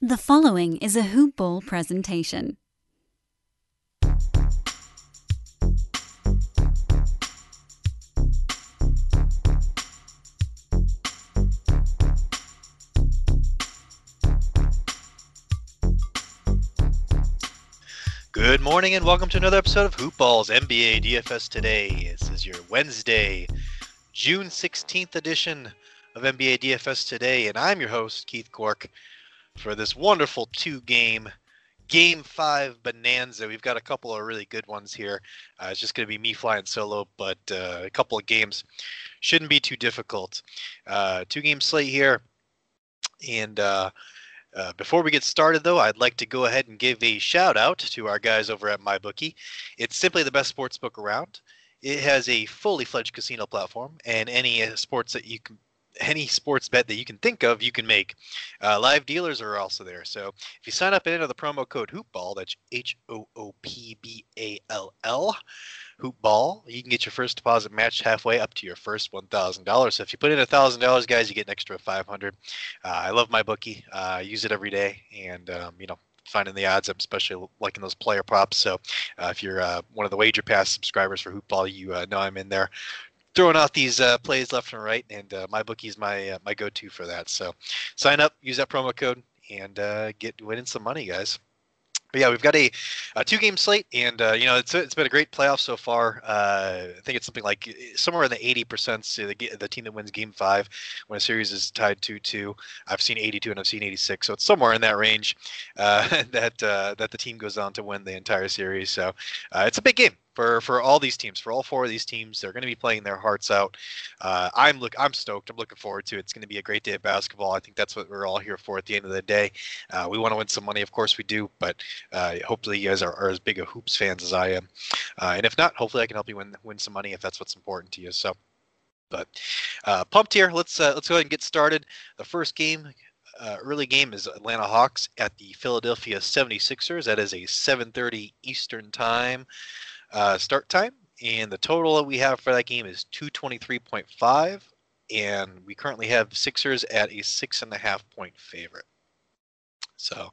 The following is a Hoop Ball presentation. Good morning and welcome to another episode of Hoop Balls NBA DFS Today. This is your Wednesday, June 16th edition of NBA DFS Today, and I'm your host, Keith Cork, for this wonderful two game Game 5 bonanza. We've got a couple of really good ones here. Uh, it's just going to be me flying solo, but uh, a couple of games shouldn't be too difficult. Uh, two game slate here, and uh, uh, before we get started, though, I'd like to go ahead and give a shout out to our guys over at MyBookie. It's simply the best sports book around. It has a fully fledged casino platform, and any sports that you can any sports bet that you can think of, you can make. Uh, live dealers are also there. So if you sign up and enter the promo code HoopBall, that's H O O P B A L L, HoopBall, you can get your first deposit matched halfway up to your first $1,000. So if you put in $1,000, guys, you get an extra 500 uh, I love my bookie. Uh, I use it every day. And, um, you know, finding the odds. I'm especially liking those player props. So uh, if you're uh, one of the Wager Pass subscribers for Hoopball, you uh, know I'm in there throwing out these uh, plays left and right, and uh, my bookie's my uh, my go-to for that. So sign up, use that promo code, and uh, get winning some money, guys. But yeah, we've got a, a two-game slate, and uh, you know it's it's been a great playoff so far. Uh, I think it's something like somewhere in the eighty percent. The, the team that wins Game Five when a series is tied two-two. I've seen eighty-two and I've seen eighty-six, so it's somewhere in that range uh, that uh, that the team goes on to win the entire series. So uh, it's a big game for for all these teams, for all four of these teams. They're going to be playing their hearts out. Uh, I'm look I'm stoked. I'm looking forward to it. It's going to be a great day of basketball. I think that's what we're all here for at the end of the day. Uh, we want to win some money, of course we do, but uh, hopefully you guys are, are, as big a hoops fans as I am. Uh, and if not, hopefully I can help you win win some money if that's what's important to you. So. But uh, pumped here. Let's uh, let's go ahead and get started. The first game uh, early game is Atlanta Hawks at the Philadelphia 76ers. That is a 7:30 Eastern time uh, start time, and the total that we have for that game is 223.5, and we currently have Sixers at a six and a half point favorite. So,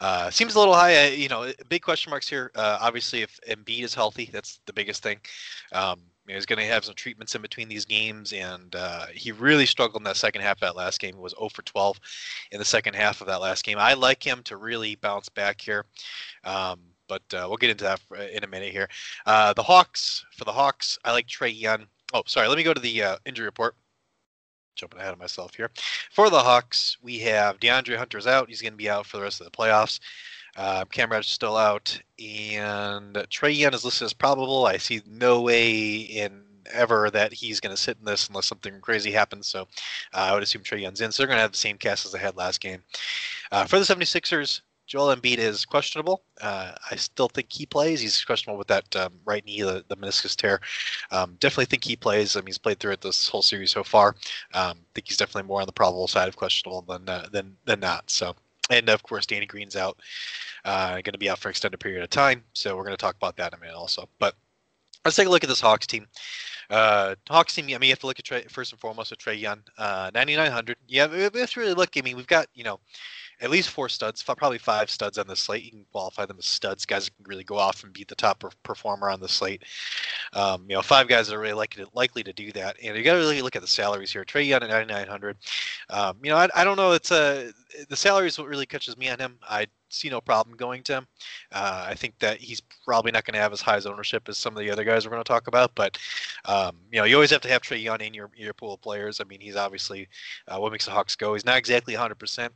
uh, seems a little high. Uh, you know, big question marks here. Uh, obviously, if Embiid is healthy, that's the biggest thing. Um, you know, he's going to have some treatments in between these games, and uh, he really struggled in that second half of that last game. He was 0 for 12 in the second half of that last game. I like him to really bounce back here. Um, but uh, we'll get into that in a minute here. Uh, the Hawks for the Hawks, I like Trae Young. Oh, sorry. Let me go to the uh, injury report. Jumping ahead of myself here. For the Hawks, we have DeAndre Hunter's out. He's going to be out for the rest of the playoffs. Uh, Cam still out, and Trae Young is listed as probable. I see no way in ever that he's going to sit in this unless something crazy happens. So uh, I would assume Trae Young's in. So they're going to have the same cast as they had last game. Uh, for the 76ers, Joel Embiid is questionable. Uh, I still think he plays. He's questionable with that um, right knee, the, the meniscus tear. Um, definitely think he plays. I mean, he's played through it this whole series so far. Um, think he's definitely more on the probable side of questionable than uh, than than not. So, and of course, Danny Green's out, uh, going to be out for an extended period of time. So we're going to talk about that in a minute also. But let's take a look at this Hawks team. Uh, Hawks team. I mean, you have to look at Trae, first and foremost at Trae Young. Uh, 9,900. Yeah, we have to really look. I mean, we've got you know at least four studs, probably five studs on the slate. You can qualify them as studs, guys that can really go off and beat the top performer on the slate. Um, you know, five guys are really likely to, likely to do that. And you got to really look at the salaries here. Trae Young at 9,900. Um, you know, I, I don't know. It's a the salary is what really catches me on him. I see no problem going to him. Uh, I think that he's probably not going to have as high as ownership as some of the other guys we're going to talk about. But um, you know, you always have to have Trae Young in your your pool of players. I mean, he's obviously uh, what makes the Hawks go. He's not exactly 100. Um, percent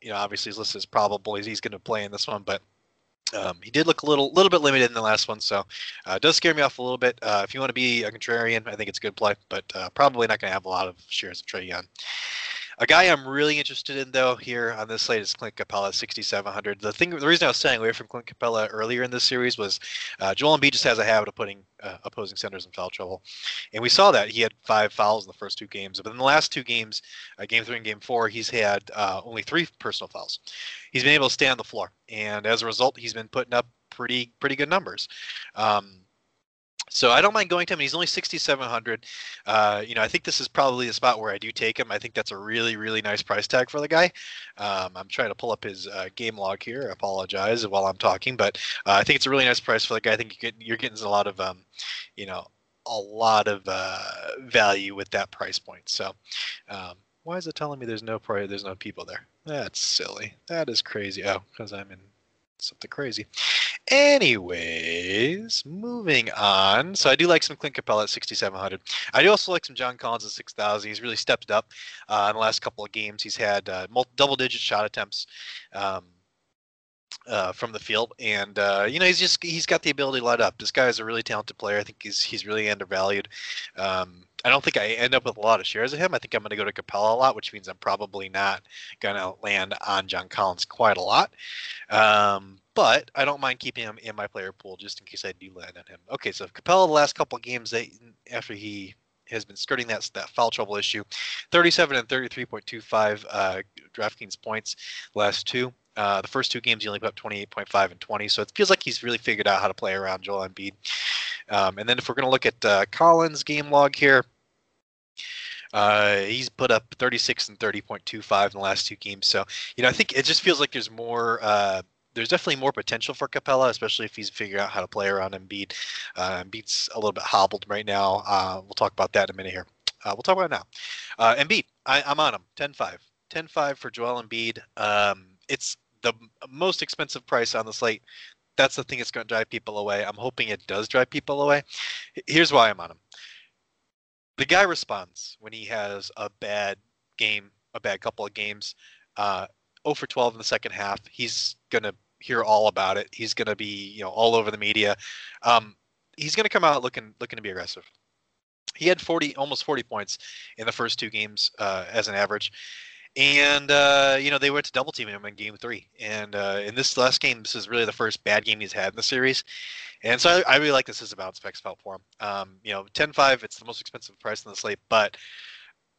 You know, obviously he's listed as probable. He's, he's going to play in this one, but. Um, he did look a little little bit limited in the last one, so uh, does scare me off a little bit. Uh, if you want to be a contrarian, I think it's a good play, but uh, probably not going to have a lot of shares of Trae Young. A guy I'm really interested in though here on this slate is Clint Capela, 6,700. The thing, the reason I was staying away from Clint Capela earlier in this series was uh, Joel Embiid just has a habit of putting uh, opposing centers in foul trouble, and we saw that he had five fouls in the first two games. But in the last two games, uh, game three and game four, he's had uh, only three personal fouls. He's been able to stay on the floor, and as a result, he's been putting up pretty pretty good numbers. Um, So I don't mind going to him. He's only 6,700. Uh, you know, I think this is probably the spot where I do take him. I think that's a really, really nice price tag for the guy. Um, I'm trying to pull up his uh, game log here. I apologize while I'm talking, but uh, I think it's a really nice price for the guy. I think you you're getting a lot of, um, you know, a lot of uh, value with that price point. So, um, why is it telling me there's no? There's no people there. That's silly. That is crazy. Oh, because I'm in something crazy. Anyways, moving on. So I do like some Clint Capela at 6,700. I do also like some John Collins at 6,000. He's really stepped up uh, in the last couple of games. He's had uh, multi- double-digit shot attempts. Um, uh, from the field, and uh, you know he's just he's got the ability to light up. This guy is a really talented player. I think he's he's really undervalued. Um, I don't think I end up with a lot of shares of him. I think I'm going to go to Capela a lot, which means I'm probably not going to land on John Collins quite a lot. Um, but I don't mind keeping him in my player pool just in case I do land on him. Okay, so Capela, the last couple of games after he has been skirting that that foul trouble issue, 37 and 33.25 uh, DraftKings points last two. Uh, the first two games, he only put up 28.5 and 20, so it feels like he's really figured out how to play around Joel Embiid. Um, and then if we're going to look at uh, Collins' game log here, uh, he's put up 36 and 30.25 in the last two games. So, you know, I think it just feels like there's more. Uh, there's definitely more potential for Capela, especially if he's figuring out how to play around Embiid. Uh, Embiid's a little bit hobbled right now. Uh, we'll talk about that in a minute here. Uh, we'll talk about it now. Uh, Embiid, I, I'm on him. 10-5. 10-5 for Joel Embiid. Um, it's the most expensive price on the slate. That's the thing that's going to drive people away. I'm hoping it does drive people away. Here's why I'm on him. The guy responds when he has a bad game, a bad couple of games. Uh, 0 for 12 in the second half. He's going to hear all about it. He's going to be, you know, all over the media. Um, he's going to come out looking looking to be aggressive. He had 40, almost 40 points in the first two games uh, as an average and uh, you know they went to double teaming him in game three. And uh, in this last game, this is really the first bad game he's had in the series. And so I, I really like this as a bounce back spell for him. Um, you know, 10-5, it's the most expensive price in the slate, but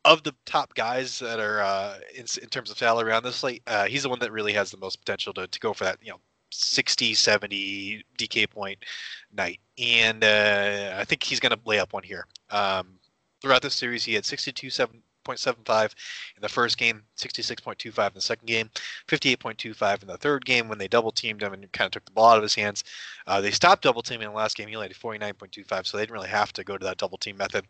of the top guys that are uh, in, in terms of salary on this slate, uh, he's the one that really has the most potential to, to go for that. You know, 60, 70 DK point night. And uh, I think he's going to lay up one here. Um, throughout this series, he had 62, 7, 68.75 in the first game, 66.25 in the second game, 58.25 in the third game when they double teamed him and kind of took the ball out of his hands. Uh, they stopped double teaming in the last game. He only had 49.25, so they didn't really have to go to that double team method.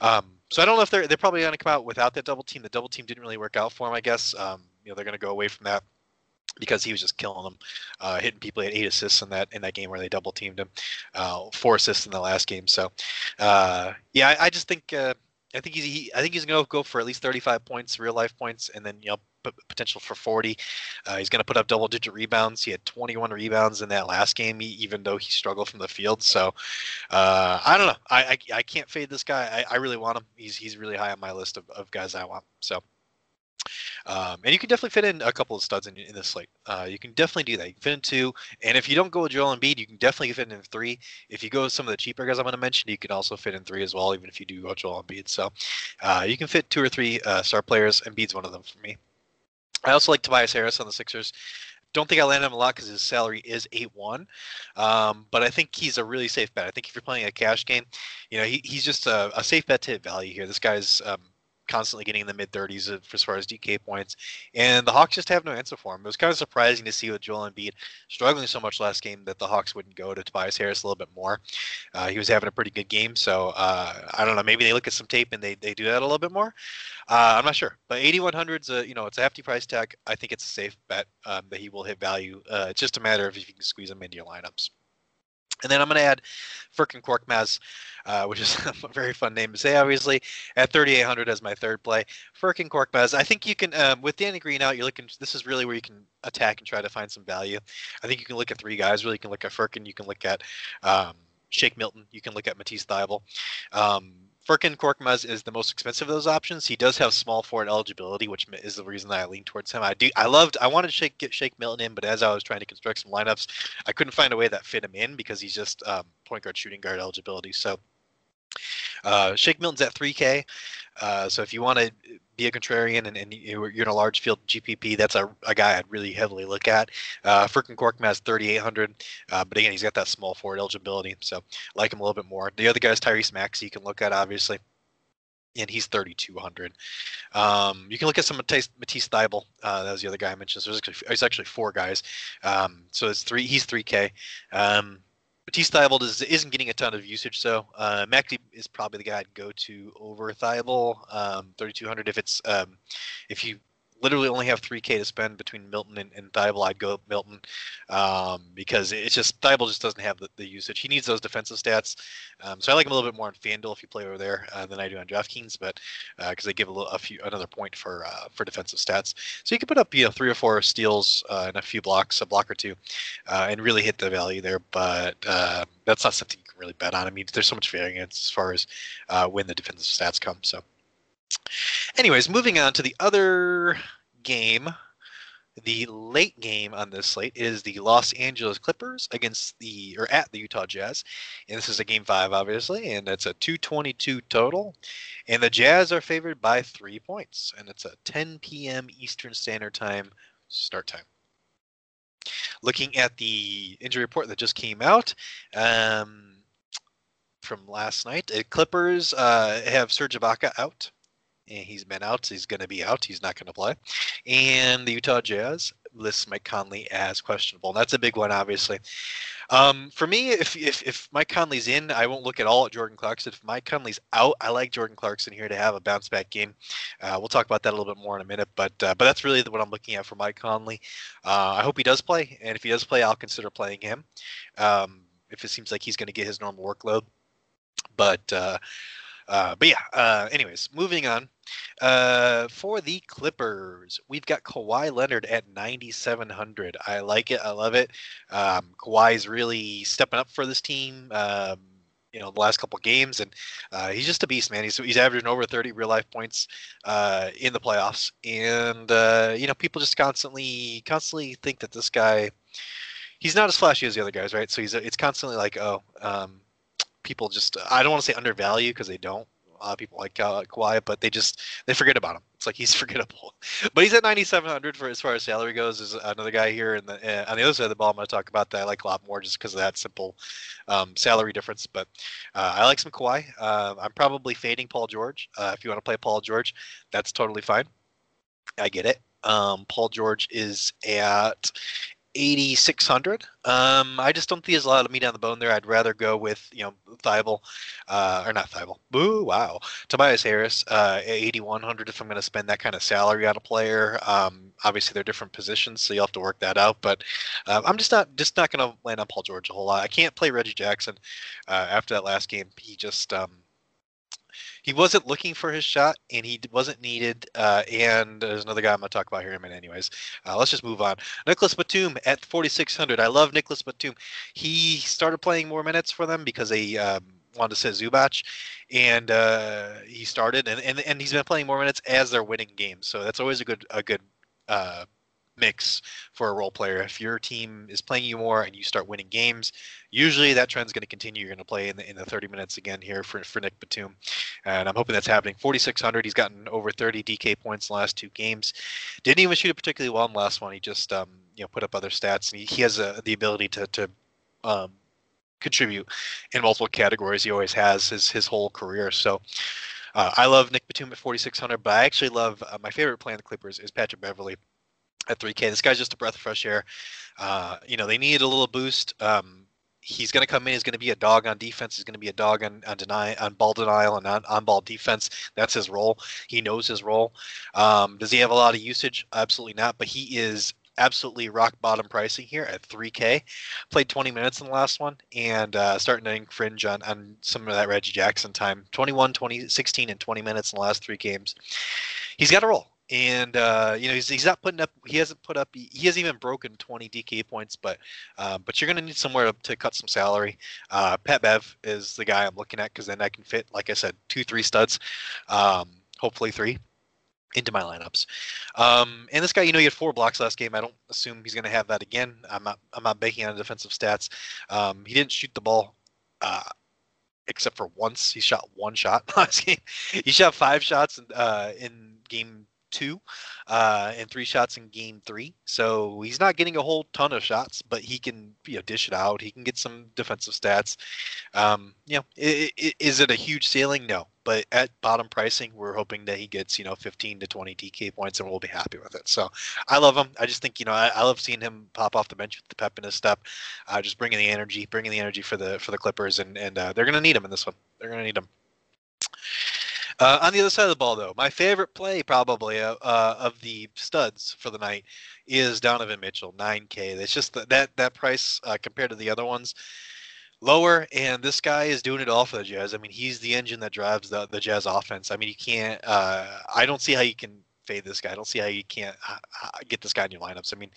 Um, so I don't know if they're they're probably going to come out without that double team. The double team didn't really work out for him, I guess. Um, you know, they're going to go away from that because he was just killing them, uh, hitting people. He had eight assists in that in that game where they double teamed him, uh, four assists in the last game. So, uh, yeah, I, I, just think uh, I think he's he, I think he's going to go for at least 35 points, real life points, and then you know p- potential for 40. Uh, he's going to put up double digit rebounds. He had 21 rebounds in that last game, even though he struggled from the field. So uh, I don't know. I, I, I can't fade this guy. I, I really want him. He's he's really high on my list of, of guys I want. So. Um, and you can definitely fit in a couple of studs in, in this slate. Uh, you can definitely do that. You can fit in two, and if you don't go with Joel Embiid, you can definitely fit in three. If you go with some of the cheaper guys I'm going to mention, you can also fit in three as well, even if you do go Joel Embiid. So uh, you can fit two or three uh, star players. And Embiid's one of them for me. I also like Tobias Harris on the Sixers don't think I land him a lot because his salary is eight one, um, but I think he's a really safe bet. I think if you're playing a cash game, you know he, he's just a, a safe bet to hit value here. This guy's um, constantly getting in the mid 30s as far as DK points, and the Hawks just have no answer for him. It was kind of surprising to see with Joel Embiid struggling so much last game that the Hawks wouldn't go to Tobias Harris a little bit more. Uh, he was having a pretty good game, so uh, I don't know. Maybe they look at some tape and they, they do that a little bit more. Uh, I'm not sure, but 8100's a you know it's a hefty price tag. I think it's a safe bet um, that he will hit value. Uh, it's just a matter of if you can squeeze him into your lineups. And then I'm going to add Furkan Korkmaz, uh, which is a very fun name to say, obviously, at 3,800 as my third play. Furkan Korkmaz, I think you can, um, with Danny Green out, you're looking, this is really where you can attack and try to find some value. I think you can look at three guys, really. You can look at Furkan, you can look at um, Shake Milton, you can look at Matisse Thybulle. Um, Furkan Korkmaz is the most expensive of those options. He does have small forward eligibility, which is the reason that I lean towards him. I do. I loved. I wanted to shake get Shake Milton in, but as I was trying to construct some lineups, I couldn't find a way that fit him in because he's just um, point guard, shooting guard eligibility. So uh, Shake Milton's at 3K. Uh, so if you want to be a contrarian and, and you're in a large field GPP, that's a, a guy I'd really heavily look at. Uh, Furkan Korkmaz has 3,800, uh, but again, he's got that small forward eligibility, so like him a little bit more. The other guy is Tyrese Maxey, you can look at, obviously and he's 3,200. Um, you can look at some Matisse, Matisse Thybulle. Uh, that was the other guy I mentioned. So there's actually, actually four guys. Um, so it's three. He's 3K. Um, Matisse Thybulle is, isn't getting a ton of usage, so uh, Maxey is probably the guy I'd go to over Thybulle. Um, 3,200 if it's um, if you literally only have 3K to spend between Milton and, and Thybulle, I'd go Milton um, because it's just Thybulle just doesn't have the, the usage. He needs those defensive stats. Um, so I like him a little bit more on FanDuel if you play over there uh, than I do on DraftKings, but because uh, they give a, little, a few another point for uh, for defensive stats. So you can put up you know three or four steals uh, and a few blocks, a block or two, uh, and really hit the value there. But uh, that's not something you can really bet on. I mean, there's so much variance as far as when the defensive stats come. So. Anyways, moving on to the other game. The late game on this slate is the Los Angeles Clippers against the or at the Utah Jazz, and this is a game five, obviously, and it's a 222 total, and the Jazz are favored by three points, and it's a 10 p.m. Eastern Standard Time start time. Looking at the injury report that just came out, um, from last night, the Clippers uh, have Serge Ibaka out and he's been out. So he's going to be out. He's not going to play. And the Utah Jazz lists Mike Conley as questionable. And that's a big one, obviously. Um, for me, if, if if Mike Conley's in, I won't look at all at Jordan Clarkson. If Mike Conley's out, I like Jordan Clarkson here to have a bounce back game. Uh, we'll talk about that a little bit more in a minute, but uh, but that's really what I'm looking at for Mike Conley. Uh, I hope he does play, and if he does play, I'll consider playing him. Um, if it seems like he's going to get his normal workload, but uh, uh, but yeah, uh, anyways, moving on. Uh, for the Clippers, we've got Kawhi Leonard at 9,700. I like it. I love it. Um, Kawhi's really stepping up for this team. Um, you know, the last couple games, and uh, he's just a beast, man. He's he's averaging over 30 real life points uh, in the playoffs, and uh, you know, people just constantly constantly think that this guy, he's not as flashy as the other guys, right? So he's it's constantly like, oh, um, people just I don't want to say undervalue because they don't. Of people like uh, Kawhi, but they just they forget about him. It's like he's forgettable. But he's at 9,700 for as far as salary goes. Is another guy here in the uh, on the other side of the ball. I'm going to talk about that I like a lot more just because of that simple um, salary difference. But uh, I like some Kawhi. Uh, I'm probably fading Paul George. Uh, if you want to play Paul George, that's totally fine. I get it. Um, Paul George is at 8600. Um, I just don't think there's a lot of meat on the bone there. I'd rather go with, you know, Thybulle, uh, or not Thybulle. Boo, wow. Tobias Harris, uh, 8100 if I'm going to spend that kind of salary on a player. Um, obviously they're different positions, so you'll have to work that out. But uh, I'm just not just not going to land on Paul George a whole lot. I can't play Reggie Jackson uh, after that last game. He just um, he wasn't looking for his shot and he wasn't needed. Uh, and there's another guy I'm going to talk about here in a minute, anyways. Uh, let's just move on. Nicholas Batum at 4,600. I love Nicholas Batum. He started playing more minutes for them because they um, wanted to set Zubac, and uh, he started, and, and and he's been playing more minutes as they're winning games. So that's always a good a good uh, mix for a role player. If your team is playing you more and you start winning games, usually that trend's going to continue. You're going to play in the, in the 30 minutes again here for, for Nick Batum. And I'm hoping that's happening. 4,600. He's gotten over 30 DK points in the last two games. Didn't even shoot it particularly well in the last one. He just um, you know put up other stats. And he, he has a, the ability to, to um, contribute in multiple categories. He always has his, his whole career. So uh, I love Nick Batum at 4,600, but I actually love uh, my favorite play in the Clippers is Patrick Beverley at 3K. This guy's just a breath of fresh air. Uh, you know, they needed a little boost. Um, he's going to come in. He's going to be a dog on defense. He's going to be a dog on, on deny on ball denial and on, on ball defense. That's his role. He knows his role. Um, does he have a lot of usage? Absolutely not. But he is absolutely rock bottom pricing here at 3K. Played 20 minutes in the last one and uh, starting to infringe on, on some of that Reggie Jackson time. 21, 20, 16, and 20 minutes in the last three games. He's got a role and uh, you know he's, he's not putting up he hasn't put up he hasn't even broken 20 DK points but uh, but you're gonna need somewhere to, to cut some salary. Uh, Bev is the guy I'm looking at because then I can fit like I said two three studs um, hopefully three into my lineups. Um, and this guy you know he had four blocks last game. I don't assume he's gonna have that again. I'm not I'm not banking on defensive stats. Um, he didn't shoot the ball uh, except for once. He shot one shot last game. He shot five shots uh, in game two uh, and three shots in game three. So he's not getting a whole ton of shots, but he can you know dish it out. He can get some defensive stats. Um, you know, it, it, is it a huge ceiling? No, but at bottom pricing, we're hoping that he gets you know 15 to 20 DK points, and we'll be happy with it. So I love him. I just think you know I, I love seeing him pop off the bench with the pep in his step, uh, just bringing the energy, bringing the energy for the for the Clippers, and and uh, they're gonna need him in this one. They're gonna need him. Uh, on the other side of the ball, though, my favorite play probably uh, uh, of the studs for the night is Donovan Mitchell, 9K. It's just that that, that price uh, compared to the other ones lower, and this guy is doing it all for the Jazz. I mean, he's the engine that drives the the Jazz offense. I mean, you can't. Uh, I don't see how you can fade this guy. I don't see how you can't get this guy in your lineups. I mean,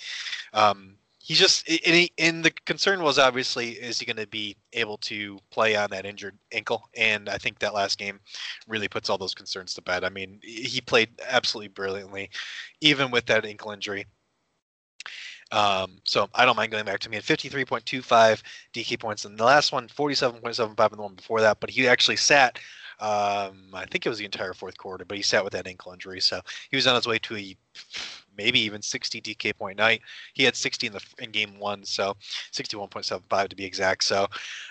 um, he's just and, he, and the concern was obviously is he going to be able to play on that injured ankle and i think that last game really puts all those concerns to bed i mean he played absolutely brilliantly even with that ankle injury um, so I don't mind going back to me at 53.25 DK points in the last one, 47.75 in the one before that. But he actually sat, um, I think it was the entire fourth quarter, but he sat with that ankle injury. So he was on his way to a maybe even 60 DK point night. He had 60 in the in game one, so 61.75 to be exact. So,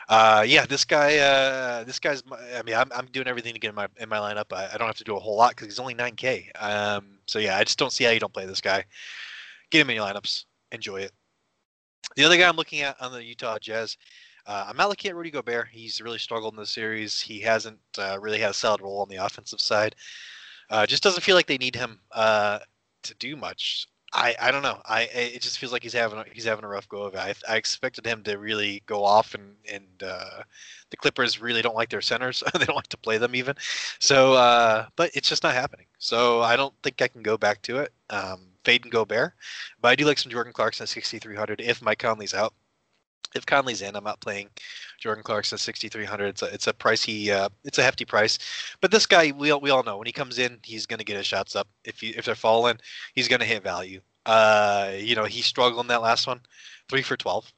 uh, yeah, this guy, uh, this guy's. I mean, I'm, I'm doing everything to get in my in my lineup. I, I don't have to do a whole lot because he's only 9K. Um, so yeah, I just don't see how you don't play this guy. Get him in your lineups. Enjoy it. The other guy I'm looking at on the Utah Jazz. Uh, I'm not looking at Rudy Gobert. He's really struggled in the series. He hasn't uh, really had a solid role on the offensive side. Uh, just doesn't feel like they need him. To do much. I, I don't know. I it just feels like he's having a, he's having a rough go of it. I, I expected him to really go off and and uh, the Clippers really don't like their centers. they don't like to play them even. So, uh, but it's just not happening. So I don't think I can go back to it. Um, fade and Gobert, but I do like some Jordan Clarkson at 6,300 if Mike Conley's out if Conley's in, I'm not playing Jordan Clarkson 6,300. It's a it's a pricey uh, it's a hefty price, but this guy we all, we all know when he comes in, he's going to get his shots up. If you if they're falling, he's going to hit value. Uh, you know he struggled in that last one, three for 12.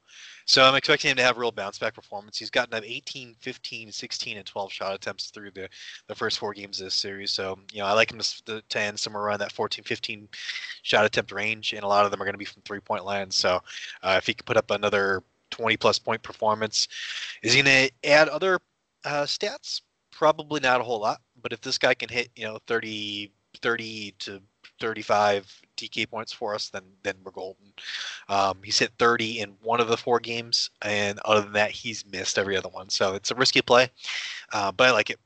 So I'm expecting him to have real bounce back performance. He's gotten up 18, 15, 16, and 12 shot attempts through the, the first four games of this series. So, you know, I like him to, to end somewhere around that 14, 15 shot attempt range, and a lot of them are going to be from three point land. So, uh, if he could put up another 20 plus point performance. Is he going to add other uh, stats? Probably not a whole lot. But if this guy can hit, you know, 30, 30 to 35 DK points for us, then then we're golden. Um, he's hit 30 in one of the four games, and other than that, he's missed every other one. So it's a risky play, uh, but I like it.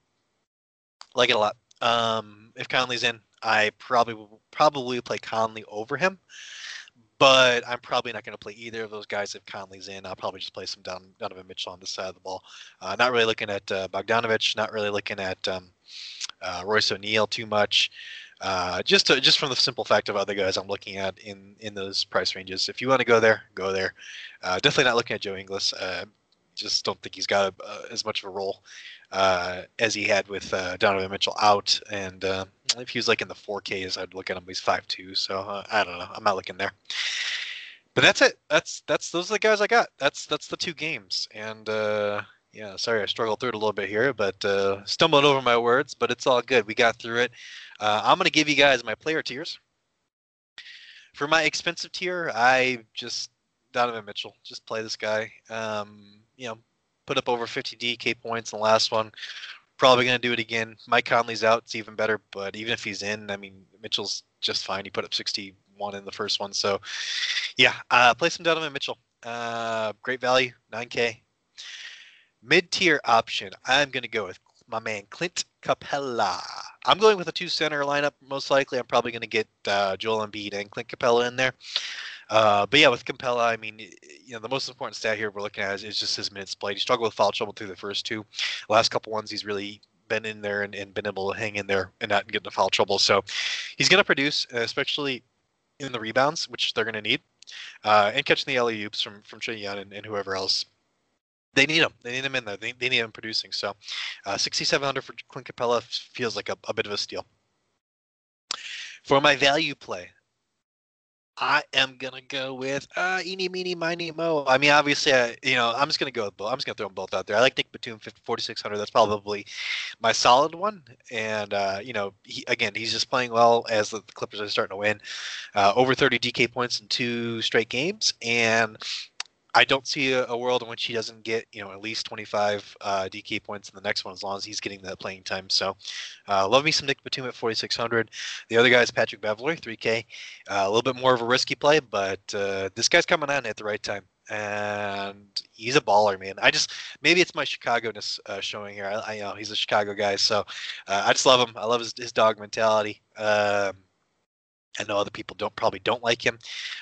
Like it a lot. Um, if Conley's in, I probably probably play Conley over him but I'm probably not going to play either of those guys if Conley's in. I'll probably just play some Don, Donovan Mitchell on the side of the ball. Uh, not really looking at uh, Bogdanovic. Not really looking at um, uh, Royce O'Neale too much. Uh, just to, just from the simple fact of other guys I'm looking at in in those price ranges. If you want to go there, go there. Uh, definitely not looking at Joe Ingles. Uh, just don't think he's got a, as much of a role uh, as he had with uh, Donovan Mitchell out. And uh, if he was like in the 4Ks, I'd look at him. He's 5'2", so uh, I don't know. I'm not looking there. But that's it. That's that's those are the guys I got. That's that's the two games. And uh, yeah, sorry I struggled through it a little bit here, but uh, stumbled over my words. But it's all good. We got through it. I'm gonna give you guys my player tiers. For my expensive tier, I just Donovan Mitchell. Just play this guy. Um, you know, put up over 50 DK points in the last one. Probably going to do it again. Mike Conley's out. It's even better. But even if he's in, I mean, Mitchell's just fine. He put up 61 in the first one. So, yeah, uh, play some Donovan Mitchell. Uh, great value, 9K. Mid tier option, I'm going to go with my man Clint Capela. I'm going with a two center lineup. Most likely, I'm probably going to get uh, Joel Embiid and Clint Capela in there. Uh, but yeah, with Capela, I mean, you know, the most important stat here we're looking at is, is just his minutes played. He struggled with foul trouble through the first two. last couple ones, he's really been in there and, and been able to hang in there and not get into foul trouble. So he's going to produce, especially in the rebounds, which they're going to need, uh, and catching the alley oops from from Trae Young and, and whoever else they need him. They need him in there. They, they need him producing. So, uh, 6,700 for Clint Capela feels like a, a bit of a steal. For my value play, I am gonna go with uh, eeny, meeny, miny, mo. I mean, obviously, I, you know, I'm just gonna go with both. I'm just gonna throw them both out there. I like Nick Batum, 4600. That's probably my solid one. And uh, you know, he, again, he's just playing well as the Clippers are starting to win. Uh, over 30 DK points in two straight games, and I don't see a, a, world in which he doesn't get you know at least 25 uh, DK points in the next one as long as he's getting that playing time. So uh, love me some Nick Batum at 4600. The other guy is Patrick Beverley, 3K. Uh, a little bit more of a risky play, but uh, this guy's coming on at the right time. And he's a baller, man. I just maybe it's my Chicago-ness uh, showing here. I, I, know he's a Chicago guy, so uh, I just love him. I love his, his dog mentality. Um, I know other people don't probably don't like him,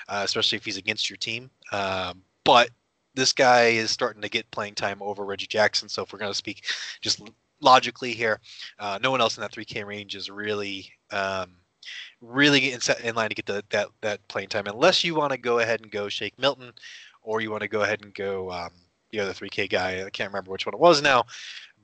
uh, especially if he's against your team. Um, but this guy is starting to get playing time over Reggie Jackson. So if we're going to speak just logically here, uh, no one else in that 3K range is really um, really in, in line to get the, that that playing time, unless you want to go ahead and go Shake Milton, or you want to go ahead and go um, the other 3K guy. I can't remember which one it was now,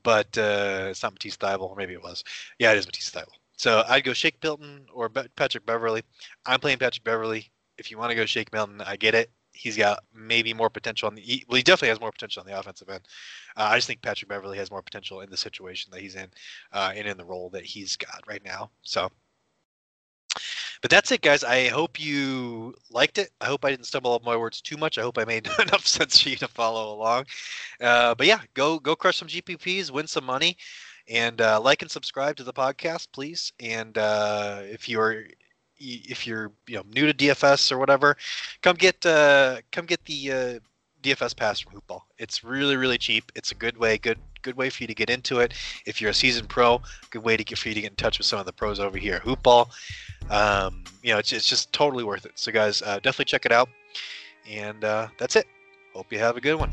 but uh, it's not Matisse Thybulle, or maybe it was. Yeah, it is Matisse Thybulle. So I'd go Shake Milton or Be- Patrick Beverley. I'm playing Patrick Beverley. If you want to go Shake Milton, I get it he's got maybe more potential on the well he definitely has more potential on the offensive end. Uh, i just think patrick Beverley has more potential in the situation that he's in uh, and in the role that he's got right now. So but that's it guys. I hope you liked it. I hope i didn't stumble up my words too much. I hope i made enough sense for you to follow along. Uh, but yeah go go crush some gpps win some money and uh, like and subscribe to the podcast please. And uh, if you're if you're you know new to DFS or whatever, come get uh, come get the uh, DFS pass from Hoopball. It's really really cheap. It's a good way good good way for you to get into it. If you're a seasoned pro, good way to get for you to get in touch with some of the pros over here Hoopball. Um, you know, it's it's just totally worth it. So guys, uh, definitely check it out. And uh, that's it. Hope you have a good one.